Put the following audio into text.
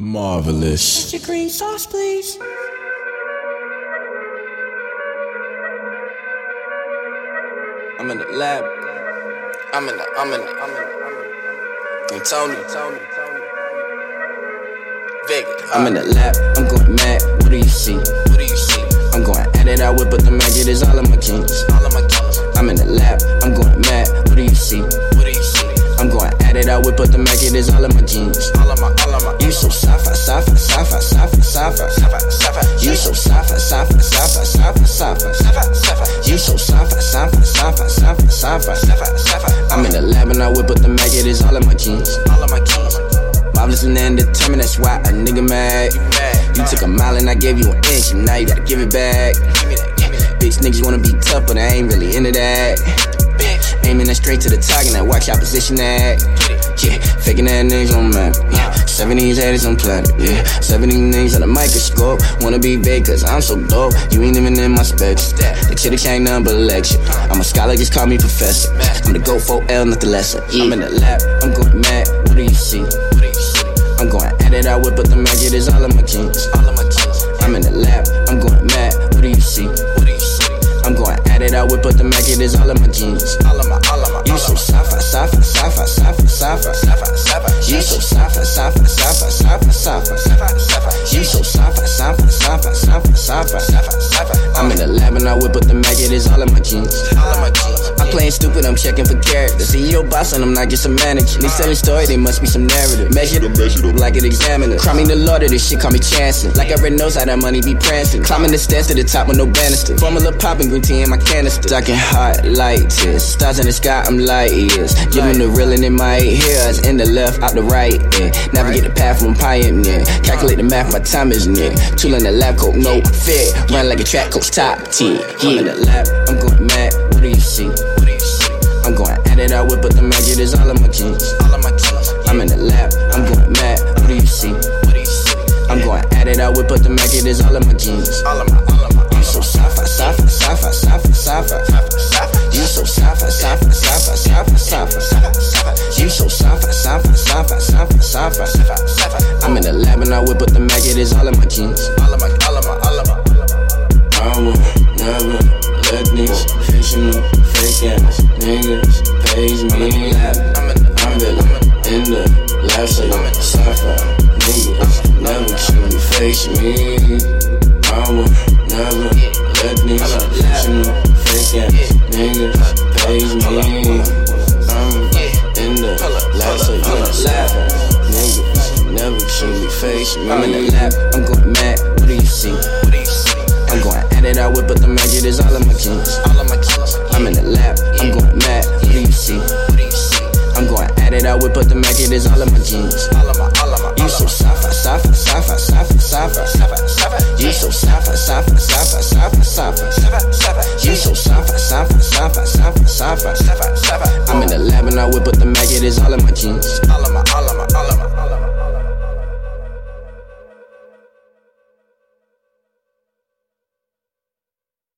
Marvelous. Your green sauce, please. I'm in the lab. I'm in the, I'm in the, I'm in the. And Tony, Tony, Tony. Vic, I'm in the lab. I'm going mad. What do you see? What do you see? I'm going at it. I whip, but the maggot is all of my kings. All of my kings. I'm in the lab. I'm going mad. What do you see? What do you see? I'm going at it. I whip, but the maggot is all of my jeans. All of my, You so sci-fi, sci-fi, sci-fi, sci-fi, sci-fi, sci-fi, sci-fi. You so sci-fi, sci-fi, sci-fi, sci-fi, sci-fi, sci-fi, sci-fi. You so sci-fi, sci-fi, sci-fi, sci-fi, sci-fi, sci-fi, sci-fi. I'm in the lab and I whip, but the maggot is all of my jeans. All of my jeans. Marvelous and determined, that's why a nigga mad. You took a mile and I gave you an inch, and now you gotta give it back. Bitch, niggas wanna be tough, but I ain't really into that. Straight to the target, now watch your position that. Yeah, faking that niggas on map. Yeah, seven these haters on planet. Yeah, seven these niggas on the microscope. Wanna be big, cause I'm so dope. You ain't even in my specs. The critics ain't nothing but lecture. I'm a scholar, just call me professor. I'm the go for L, not the lesser. I'm in the lab, I'm going mad. What do you see? I'm going at it, I whip, but the maggot is all of my kings. I'm in the lab, I'm going mad. What do you see? I'm going at it, I whip, but the maggot is all of my jeans. All of my, sci-fi, sci-fi, sci-fi, sci-fi, sci-fi, sci-fi. You so sci-fi, sci-fi, sci-fi, sci-fi, sci-fi, sci-fi, sci-fi. You so sci-fi, sci-fi, sci-fi, sci-fi, sci-fi, sci-fi, sci-fi. I'm in the lab and I whip, but the maggot is all of my jeans. All of my jeans. Playing stupid, I'm checking for characters. CEO boss and I'm not just a manager. They selling story, they must be some narrative. Measure the measure like an examiner. Cry me the Lord of this shit, call me chancing. Like already knows how that money be prancing. Climbing the stairs to the top with no banister. Formula popping, green tea in my canister. Darking hot tears. Stars in the sky, I'm light years. Giving the reeling in my ears. In the left, out the right. Yeah. Navigate the path from pioneer. Calculate the math, my time is near. Tool in the lab coat, no fit. Run like a track coach, top tier. Yeah. in the lab, I'm going mad. What do you see? I whip, but the maggot is all of my kings. All of my kings. I'm in the lab, I'm going mad. What do you see? What do you see? I'm going at it, I whip, but the maggot is all of my jeans. All of my, all of my. You so sci-fi, sci-fi, sci-fi, sci-fi, sci-fi, sci-fi. You so sci-fi, sci-fi, sci-fi, sci-fi, sci-fi, sci-fi. You so sci-fi, sci-fi, sci-fi, sci-fi, sci-fi, sci-fi. I'm in the lab and I whip, but the maggot is all of my I'm sci-fi niggas never truly face me. I will never let these fictional fake ass niggas page me. I'm in the lab, so I'm sci-fi niggas never truly face me. I'm in the lab, I'm going mad. It, the maggot is all of my jeans. All of my, all of my. You so sci-fi, sci-fi, sci-fi, sci-fi, sci-fi, sci-fi, sci-fi. You so sci-fi, sci-fi, sci-fi, sci-fi, sci-fi, sci-fi, sci-fi. You so sci-fi, sci-fi, sci-fi, sci-fi, sci-fi, sci-fi, sci-fi. I'm in the lab and I whip, but the maggot is all of my jeans.